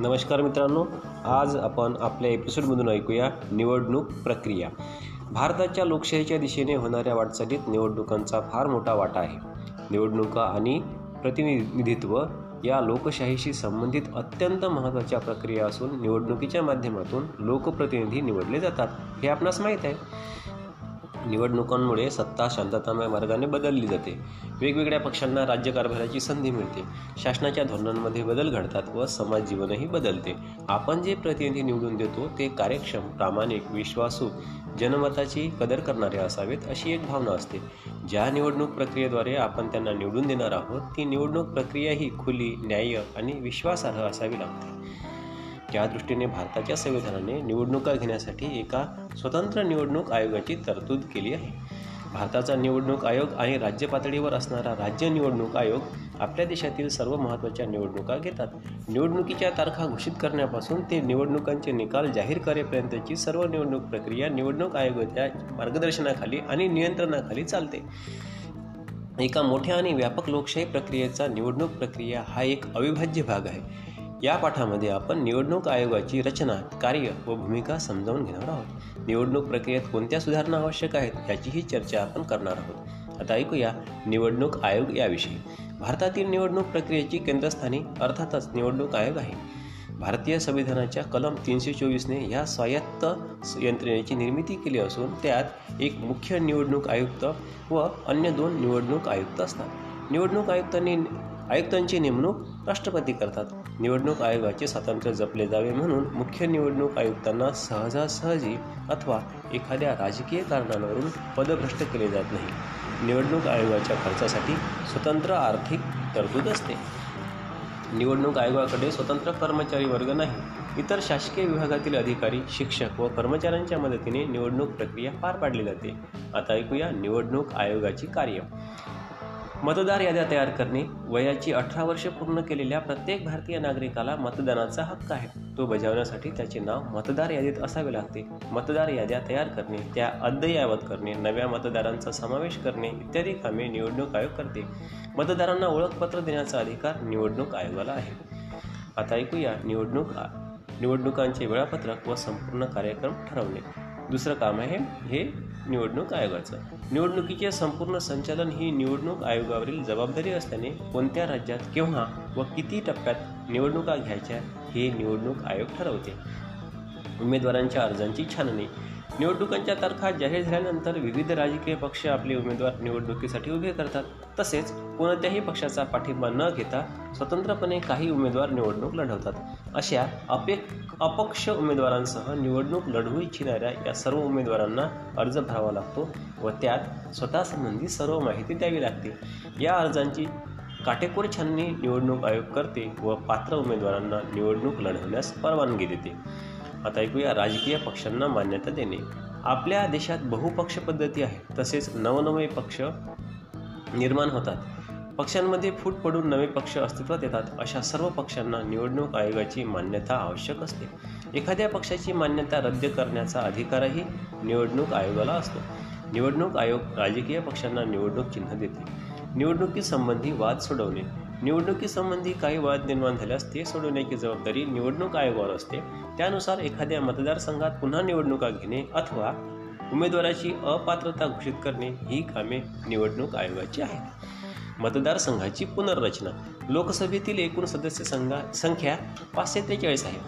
नमस्कार मित्रांनो आज आपण आपल्या एपिसोडमधून ऐकूया निवडणूक प्रक्रिया. भारताच्या लोकशाहीच्या दिशेने होणाऱ्या वाटचालीत निवडणुकांचा फार मोठा वाटा आहे. निवडणुका आणि प्रतिनिधित्व या लोकशाहीशी संबंधित अत्यंत महत्त्वाच्या प्रक्रिया असून निवडणुकीच्या माध्यमातून लोकप्रतिनिधी निवडले जातात हे आपणास माहीत आहे. निवडणुकांमुळे सत्ता शांततामय मार्गाने बदलली जाते. वेगवेगळ्या पक्षांना राज्यकारभाराची संधी मिळते. शासनाच्या धोरणांमध्ये बदल घडतात व समाज जीवनही बदलते. आपण जे प्रतिनिधी निवडून देतो ते कार्यक्षम प्रामाणिक विश्वासू जनमताची कदर करणारे असावेत अशी एक भावना असते. ज्या निवडणूक प्रक्रियेद्वारे आपण त्यांना निवडून देणार आहोत ती निवडणूक प्रक्रिया ही खुली न्याय्य आणि विश्वासार्ह असावी लागते. त्या दृष्टीने भारताच्या संविधानाने निवडणुका घेण्यासाठी एका स्वतंत्र निवडणूक आयोगाची तरतूद केली आहे. भारताचा निवडणूक आयोग आणि राज्य पातळीवर असणारा राज्य निवडणूक आयोग आपल्या देशातील सर्व महत्त्वाच्या निवडणुका घेतात. निवडणुकीच्या तारखा घोषित करण्यापासून ते निवडणुकांचे निकाल जाहीर करेपर्यंतची सर्व निवडणूक प्रक्रिया निवडणूक आयोगाच्या मार्गदर्शनाखाली आणि नियंत्रणाखाली चालते. एका मोठ्या आणि व्यापक लोकशाही प्रक्रियेचा निवडणूक प्रक्रिया हा एक अविभाज्य भाग आहे. या पाठामध्ये आपण निवडणूक आयोगाची रचना कार्य व भूमिका समजावून घेणार आहोत. निवडणूक प्रक्रियेत कोणत्या सुधारणा आवश्यक आहेत याचीही चर्चा आपण करणार आहोत. आता ऐकूया निवडणूक आयोग याविषयी. भारतातील निवडणूक प्रक्रियेची केंद्रस्थानी अर्थातच निवडणूक आयोग आहे. भारतीय संविधानाच्या कलम तीनशे चोवीसने ह्या स्वायत्त यंत्रणेची निर्मिती केली असून त्यात एक मुख्य निवडणूक आयुक्त व अन्य दोन निवडणूक आयुक्त असतात. निवडणूक आयुक्तांनी आयुक्तांची नेमणूक राष्ट्रपती करतात. निवडणूक आयोगाचे स्वातंत्र्य जपले जावे म्हणून मुख्य निवडणूक आयुक्तांना सहजासहजी अथवा एखाद्या राजकीय कारणांवरून पदभ्रष्ट केले जात नाही. निवडणूक आयोगाच्या खर्चासाठी स्वतंत्र आर्थिक तरतूद असते. निवडणूक आयोगाकडे स्वतंत्र कर्मचारी वर्ग नाही इतर शासकीय विभागातील अधिकारी शिक्षक व कर्मचाऱ्यांच्या मदतीने निवडणूक प्रक्रिया पार पाडली जाते. आता ऐकूया निवडणूक आयोगाची कार्य. मतदार याद्या तयार करणे वयाची अठरा वर्षे पूर्ण केलेल्या प्रत्येक भारतीय नागरिकाला मतदानाचा हक्क आहे. तो बजावण्यासाठी त्याचे नाव मतदार यादीत असावे लागते. मतदार याद्या तयार करणे त्या अद्ययावत करणे नव्या मतदारांचा समावेश करणे इत्यादी कामे निवडणूक आयोग करते. मतदारांना ओळखपत्र देण्याचा अधिकार निवडणूक आयोगाला आहे. आता ऐकूया निवडणूक निवडणुकांचे वेळापत्रक व संपूर्ण कार्यक्रम ठरवणे. दुसरं काम आहे हे निवडणूक आयोगाचं. निवडणुकीचे संपूर्ण संचालन ही निवडणूक आयोगावरील जबाबदारी असल्याने कोणत्या राज्यात केव्हा व किती टप्प्यात निवडणुका घ्यायच्या हे निवडणूक आयोग ठरवते. उमेदवारांच्या अर्जांची छाननी निवडणुकांच्या तारखा जाहीर झाल्यानंतर विविध राजकीय पक्ष आपले उमेदवार निवडणुकीसाठी उभे करतात. तसेच कोणत्याही पक्षाचा पाठिंबा न घेता स्वतंत्रपणे काही उमेदवार निवडणूक लढवतात. अशा अपेक अपक्ष उमेदवारांसह निवडणूक लढवू इच्छिणाऱ्या या सर्व उमेदवारांना अर्ज भरावा लागतो व त्यात स्वतःसंबंधी सर्व माहिती द्यावी लागते. या अर्जांची काटेकोर छाननी निवडणूक आयोग करते व पात्र उमेदवारांना निवडणूक लढवण्यास परवानगी देते. आता ऐकूया राजकीय पक्षांना मान्यता देणे. आपल्या देशात बहुपक्ष पद्धती आहे तसेच नवनवे पक्ष निर्माण होतात. पक्षांमध्ये फूट पडून नवे पक्ष अस्तित्वात येतात अशा सर्व पक्षांना निवडणूक आयोगाची मान्यता आवश्यक असते. एखाद्या पक्षाची मान्यता रद्द करण्याचा अधिकारही निवडणूक आयोगाला असतो. निवडणूक आयोग राजकीय पक्षांना निवडणूक चिन्ह देते. निवडणुकीसंबंधी वाद सोडवणे निवडणुकीसंबंधी काही वाद निर्माण झाल्यास ते सोडवण्याची जबाबदारी निवडणूक आयोगावर असते. त्यानुसार एखाद्या मतदारसंघात पुन्हा निवडणुका घेणे अथवा उमेदवाराची अपात्रता घोषित करणे ही कामे निवडणूक आयोगाची आहेत. मतदारसंघाची पुनर्रचना. लोकसभेतील एकूण सदस्य संघा संख्या पाचशे त्रेचाळीस आहे.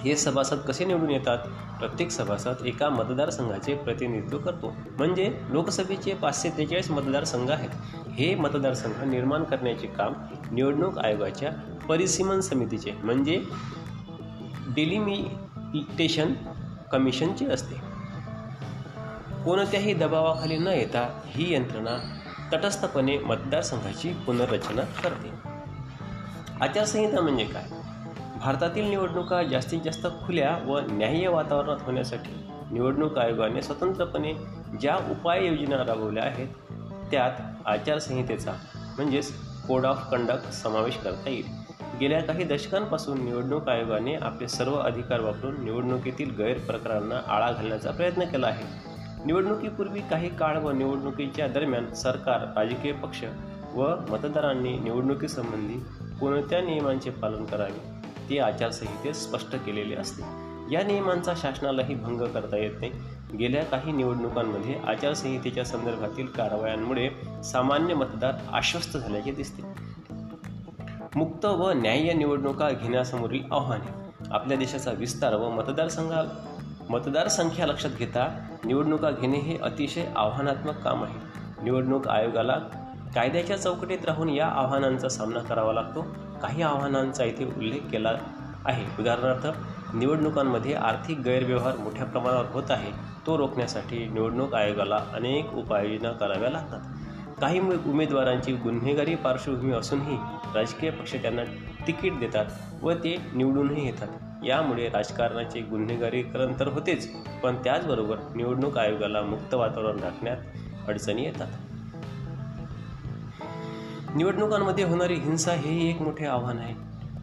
हे सभासद कसे निवडून येतात? प्रत्येक सभासद एका मतदारसंघाचे प्रतिनिधित्व करतो. म्हणजे लोकसभेचे पाचशे त्रेचाळीस मतदारसंघ आहेत. हे मतदारसंघ निर्माण करण्याचे काम निवडणूक आयोगाच्या परिसीमन समितीचे म्हणजे डिलिमिटेशन कमिशनचे असते. कोणत्याही दबावाखाली न येता ही यंत्रणा तटस्थपणे मतदारसंघाची पुनर्रचना करते. आचारसंहिता म्हणजे काय? भारतातील निवडणुका जास्तीत जास्त खुल्या व न्याय्य वातावरणात होण्यासाठी निवडणूक आयोगाने स्वतंत्रपणे ज्या उपाययोजना राबवल्या आहेत त्यात आचारसंहितेचा म्हणजेच कोड ऑफ कंडक्ट समावेश करता येईल. गेल्या काही दशकांपासून निवडणूक आयोगाने आपले सर्व अधिकार वापरून निवडणुकीतील गैरप्रकारांना आळा घालण्याचा प्रयत्न केला आहे. निवडणुकीपूर्वी काही काळ व निवडणुकीच्या दरम्यान सरकार राजकीय पक्ष व मतदारांनी निवडणुकीसंबंधी कोणत्या नियमांचे पालन करावे? ते आचारसंहितेत स्पष्ट केलेले असते. या नियमांचा शासनालाही भंग करता येत नाही. गेल्या काही निवडणुकांमध्ये आचारसंहितेच्या संदर्भातील कारवायांमुळे सामान्य मतदार आश्वस्त झाल्याचे दिसते. मुक्त व न्याय्य निवडणुका घेण्यासमोरील आव्हाने. आपल्या देशाचा विस्तार व मतदारसंघा मतदारसंख्या लक्षात घेता निवडणुका घेणे हे अतिशय आव्हानात्मक काम आहे. निवडणूक आयोगाला कायद्याच्या चौकटीत राहून या आव्हानांचा सामना करावा लागतो. काही आव्हानांचा इथे उल्लेख केला आहे. उदाहरणार्थ निवडणुकांमध्ये आर्थिक गैरव्यवहार मोठ्या प्रमाणावर होत आहे. तो रोखण्यासाठी निवडणूक आयोगाला अनेक उपाययोजना कराव्या लागतात. काही उमेदवारांची गुन्हेगारी पार्श्वभूमी असूनही राजकीय पक्ष त्यांना तिकीट देतात व ते निवडूनही येतात. यामुळे राजकारणाचे गुन्हेगारीकरण तर होतेच पण त्याचबरोबर निवडणूक आयोगाला मुक्त वातावरण राखण्यात अडचणी येतात. निवडणुकांमध्ये होणारी हिंसा हेही एक मोठे आव्हान आहे.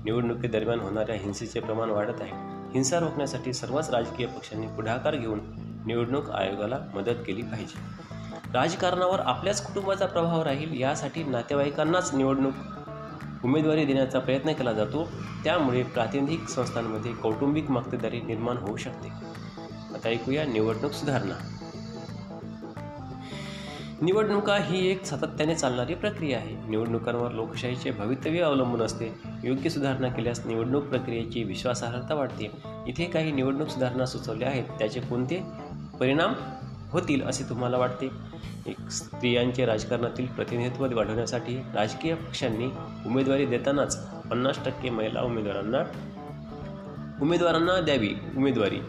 निवडणुकीदरम्यान होणाऱ्या हिंसेचे प्रमाण वाढत आहे. हिंसा रोखण्यासाठी सर्वच राजकीय पक्षांनी पुढाकार घेऊन निवडणूक आयोगाला मदत केली पाहिजे. राजकारणावर आपल्याच कुटुंबाचा प्रभाव राहील यासाठी नातेवाईकांनाच निवडणूक उमेदवारी देण्याचा प्रयत्न केला जातो. त्यामुळे प्रातिनिधिक संस्थांमध्ये कौटुंबिक मक्तेदारी निर्माण होऊ शकते. आता ऐकूया निवडणूक सुधारणा. निवडणुका ही एक सातत्याने चालणारी प्रक्रिया आहे. निवडणुकांवर लोकशाहीचे भवितव्य अवलंबून असते. योग्य सुधारणा केल्यास निवडणूक प्रक्रियेची विश्वासार्हता वाढते. इथे काही निवडणूक सुधारणा सुचवल्या आहेत. त्याचे कोणते परिणाम होतील असे तुम्हाला वाटते? एक स्त्रियांचे राजकारणातील प्रतिनिधित्व वाढवण्यासाठी राजकीय पक्षांनी उमेदवारी देतानाच पन्नास टक्के महिला उमेदवारांना उमेदवारांना द्यावी. उमेदवारी.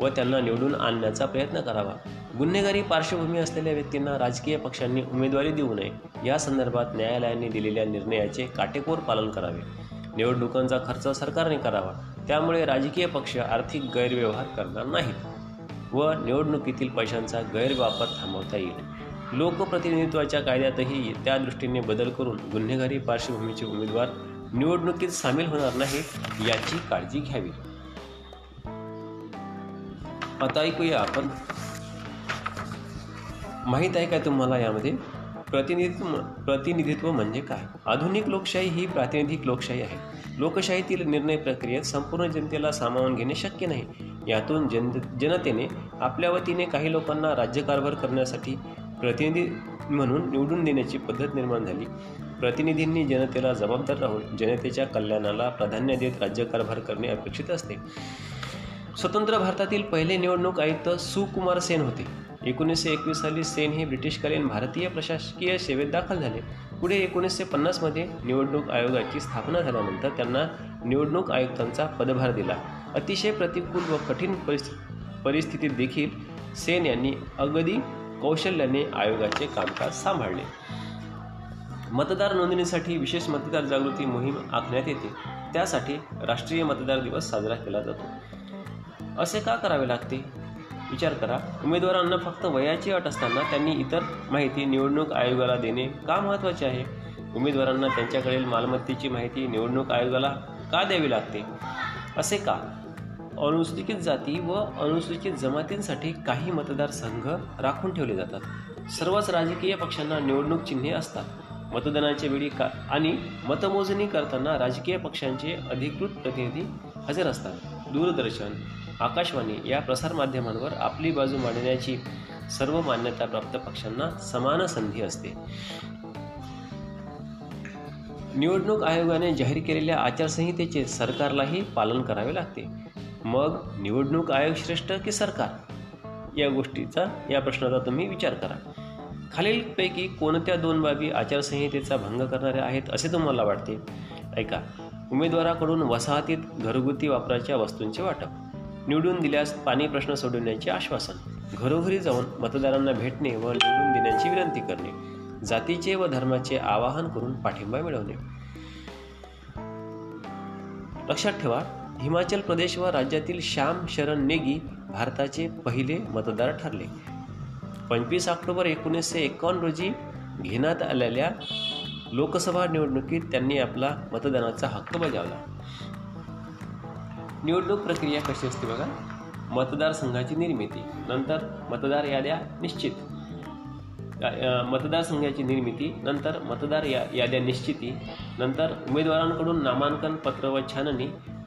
व त्यांना निवडून आणण्याचा प्रयत्न करावा. गुन्हेगारी पार्श्वभूमी असलेल्या व्यक्तींना राजकीय पक्षांनी उमेदवारी देऊ नये. या संदर्भात न्यायालयाने दिलेल्या निर्णयाचे काटेकोर पालन करावे. निवडणुकांचा खर्च सरकारने करावा. त्यामुळे राजकीय पक्ष आर्थिक गैरव्यवहार करणार नाहीत व निवडणुकीतील पैशांचा गैरवापर थांबवता येईल. लोकप्रतिनिधित्वाच्या कायद्यातही त्या दृष्टीने बदल करून गुन्हेगारी पार्श्वभूमीचे उमेदवार निवडणुकीत सामील होणार नाहीत याची काळजी घ्यावी. आता ऐकूया आपण. माहीत आहे काय तुम्हाला यामध्ये? प्रतिनिधित्व प्रतिनिधित्व म्हणजे काय? आधुनिक लोकशाही ही प्रातिनिधिक लोकशाही आहे. लोकशाहीतील निर्णय प्रक्रियेत संपूर्ण जनतेला सामावून घेणे शक्य नाही. यातून जन जनतेने आपल्या वतीने काही लोकांना राज्यकारभार करण्यासाठी प्रतिनिधी म्हणून निवडून देण्याची पद्धत निर्माण झाली. प्रतिनिधींनी जनतेला जबाबदार राहून जनतेच्या कल्याणाला प्राधान्य देत राज्यकारभार करणे अपेक्षित असते. स्वतंत्र भारतातील पहिले निवडणूक आयुक्त सुकुमार सेन होते. एकोणीसशे एकवीस साली सेन हे ब्रिटिशकालीन भारतीय प्रशासकीय सेवेत दाखल झाले. पुढे एकोणीसशे पन्नासमध्ये निवडणूक आयोगाची स्थापना झाल्यानंतर त्यांना निवडणूक आयुक्तांचा पदभार दिला. अतिशय प्रतिकूल व कठीण परिस्थिती परिस्थितीत देखील सेन यांनी अगदी कौशल्याने आयोगाचे कामकाज सांभाळले. मतदार नोंदणीसाठी विशेष मतदार जागृती मोहीम आखण्यात येते. त्यासाठी राष्ट्रीय मतदार दिवस साजरा केला जातो. असे का करावे लागते? विचार करा. उमेदवारांना फक्त वयाची अट असताना त्यांनी इतर माहिती निवडणूक आयोगाला देणे का महत्त्वाचे आहे? उमेदवारांना त्यांच्याकडील मालमत्तेची माहिती निवडणूक आयोगाला का द्यावी लागते? असे का? अनुसूचित जाती व अनुसूचित जमातींसाठी काही मतदारसंघ राखून ठेवले जातात. सर्वच राजकीय पक्षांना निवडणूक चिन्हे असतात. मतदानाच्या वेळी का आणि मतमोजणी करताना राजकीय पक्षांचे अधिकृत प्रतिनिधी हजर असतात. दूरदर्शन आकाशवाणी या प्रसारमाध्यमांवर आपली बाजू मांडण्याची सर्व मान्यताप्राप्त पक्षांना समान संधी असते. निवडणूक आयोगाने जाहीर केलेल्या आचारसंहितेचे सरकारलाही पालन करावे लागते. मग निवडणूक आयोग श्रेष्ठ की सरकार? या गोष्टीचा या प्रश्नाचा तुम्ही विचार करा. खालीलपैकी कोणत्या दोन बाबी आचारसंहितेचा भंग करणाऱ्या आहेत असे तुम्हाला वाटते? ऐका उमेदवाराकडून वसाहतीत घरगुती वापराच्या वस्तूंचे वाटप. निवडून दिल्यास पाणी प्रश्न सोडवण्याचे आश्वासन. घरोघरी जाऊन मतदारांना भेटणे व निवडून देण्याची विनंती करणे. जातीचे व धर्माचे आवाहन करून पाठिंबा मिळवणे. लक्षात ठेवा हिमाचल प्रदेश व राज्यातील श्याम शरण नेगी भारताचे पहिले मतदार ठरले. पंचवीस ऑक्टोबर एकोणीसशे एकावन्न रोजी घेण्यात आलेल्या लोकसभा निवडणुकीत त्यांनी आपला मतदानाचा हक्क बजावला. निवडणूक प्रक्रिया कशी असते बघा? मतदारसंघाची निर्मिती. नंतर मतदार याद्या निश्चित. मतदारसंघाची निर्मिती नंतर मतदार या याद्या निश्चिती नंतर उमेदवारांकडून नामांकन पत्र व छाननी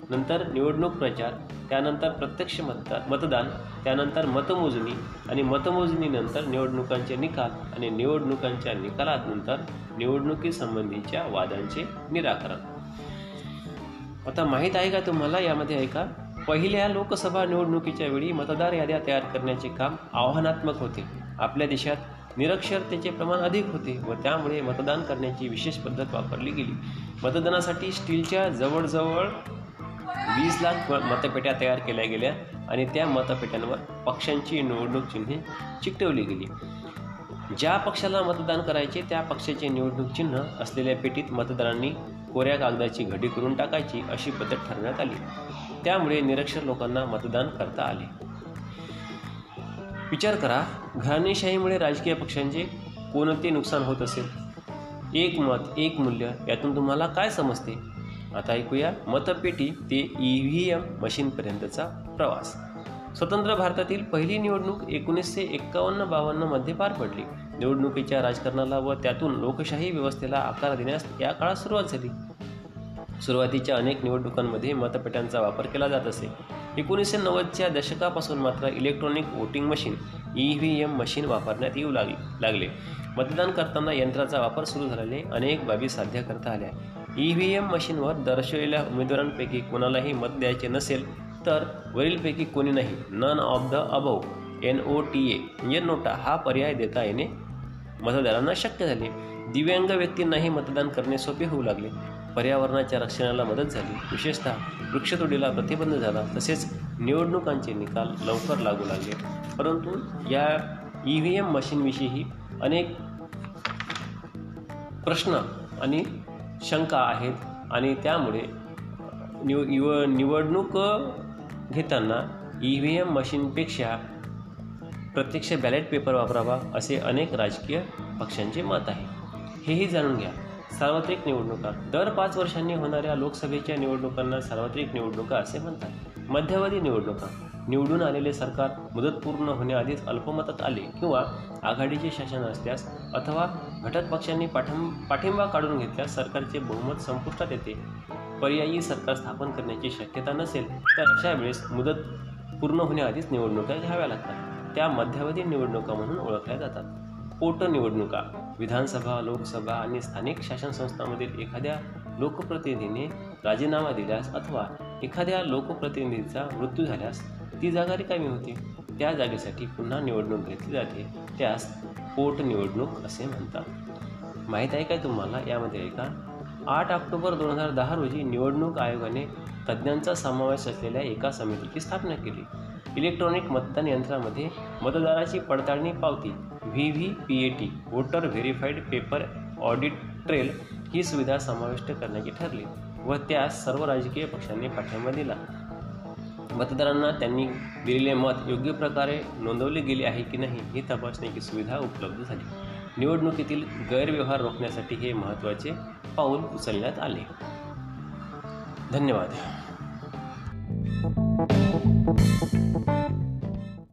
नंतर निवडणूक प्रचार त्यानंतर प्रत्यक्ष मतदान मतदान त्यानंतर मतमोजणी आणि मतमोजणीनंतर निवडणुकांचे निकाल आणि निवडणुकांच्या निकालानंतर निवडणुकीसंबंधीच्या वादांचे निराकरण. आता माहीत आहे का तुम्हाला? यामध्ये ऐका पहिल्या लोकसभा निवडणुकीच्या वेळी मतदार याद्या तयार करण्याचे काम आव्हानात्मक होते. आपल्या देशात निरक्षरतेचे प्रमाण अधिक होते व त्यामुळे मतदान करण्याची विशेष पद्धत वापरली गेली. मतदानासाठी स्टीलच्या जवळजवळ वीस लाख मतपेट्या तयार केल्या गेल्या आणि त्या मतपेट्यांवर पक्षांची निवडणूक चिन्हे चिकटवली गेली. ज्या पक्षाला मतदान करायचे त्या पक्षाचे निवडणूक चिन्ह असलेल्या पेटीत मतदारांनी कोऱ्या कागदाची घडी करून टाकायची अशी पद्धत ठरवण्यात आली. त्यामुळे निरक्षर लोकांना मतदान करता आले. विचार करा घराणेशाहीमुळे राजकीय पक्षांचे कोणते नुकसान होत असेल? एक मत एक मूल्य यातून तुम्हाला काय समजते? आता ऐकूया मतपेटी ते ई व्ही एम मशीनपर्यंतचा प्रवास. स्वतंत्र भारतातील पहिली निवडणूक एकोणीसशे एक्कावन्न बावन्नमध्ये पार पडली. निवडणुकीच्या राजकारणाला व त्यातून लोकशाही व्यवस्थेला आकार देण्यास या काळात सुरुवात झाली. सुरुवातीच्या अनेक निवडणुकांमध्ये मतपेट्यांचा वापर केला जात असे. एकोणीसशे नव्वदच्या दशकापासून मात्र electronic voting machine E V M machine वापरण्यात येऊ लाग लागले. मतदान करताना यंत्राचा वापर सुरू झाल्याने अनेक बाबी साध्य करता आल्या. ई व्ही एम मशीनवर दर्शवलेल्या उमेदवारांपैकी कोणालाही मत द्यायचे नसेल तर वरीलपैकी कोणी नाही none of the above N O T A म्हणजे नोटा हा पर्याय देता येणे मतदारांना शक्य झाले दिव्यांग व्यक्तींनाही मतदान करणे सोपे होऊ लागले. पर्यावरणाच्या रक्षणाला मदत झाली. विशेषतः वृक्षतोडीला प्रतिबंध झाला. तसेच निवडणुकांचे निकाल लवकर लागू लागले. परंतु या ई व्ही एम मशीनविषयीही अनेक प्रश्न आणि शंका आहेत आणि त्यामुळे निव निव निवडणूक घेताना ई व्ही एम मशीनपेक्षा प्रत्यक्ष बॅलेट पेपर वापरावा असे अनेक राजकीय पक्षांचे मत आहे. हेही जाणून घ्या. सार्वत्रिक निवडणुका. दर पाच वर्षांनी होणाऱ्या लोकसभेच्या निवडणुकांना सार्वत्रिक निवडणुका असे म्हणतात. मध्यावधी निवडणुका. निवडून आलेले सरकार मुदत पूर्ण होण्याआधीच अल्पमतात आले किंवा आघाडीचे शासन असल्यास अथवा घटक पक्षांनी पाठिं पाठिंबा काढून घेतल्यास सरकारचे बहुमत संपुष्टात येते. पर्यायी सरकार स्थापन करण्याची शक्यता नसेल तर अशा वेळेस मुदत पूर्ण होण्याआधीच निवडणुका घ्याव्या लागतात. त्या मध्यावधी निवडणुका म्हणून ओळखल्या जातात. पोटनिवडणुका विधानसभा लोकसभा आणि स्थानिक शासन संस्थांमधील एखाद्या लोकप्रतिनिधीने राजीनामा दिल्यास अथवा एखाद्या लोकप्रतिनिधीचा मृत्यू झाल्यास ती जागा रिकामी होती. त्या जागेसाठी पुन्हा निवडणूक घेतली जाते. त्यास पोटनिवडणूक असे म्हणतात. माहीत आहे काय तुम्हाला? यामध्ये आहे का आठ ऑक्टोबर दोन हजार दहा रोजी निवडणूक आयोगाने तज्ज्ञांचा समावेश असलेल्या एका समितीची स्थापना केली. इलेक्ट्रॉनिक मतदान यंत्रामध्ये मतदाराची पडताळणी पावती V V P A T voter verified paper audit trail ही सुविधा समाविष्ट करण्याची ठरली व त्यास सर्व राजकीय पक्षांनी पाठिंबा दिला. मतदारांना त्यांनी दिलेले मत योग्य प्रकारे नोंदवले गेले आहे की नाही ही तपासण्याची सुविधा उपलब्ध झाली. निवडणुकीतील गैरव्यवहार रोखण्यासाठी हे महत्त्वाचे पाऊल उचलण्यात आले. धन्यवाद.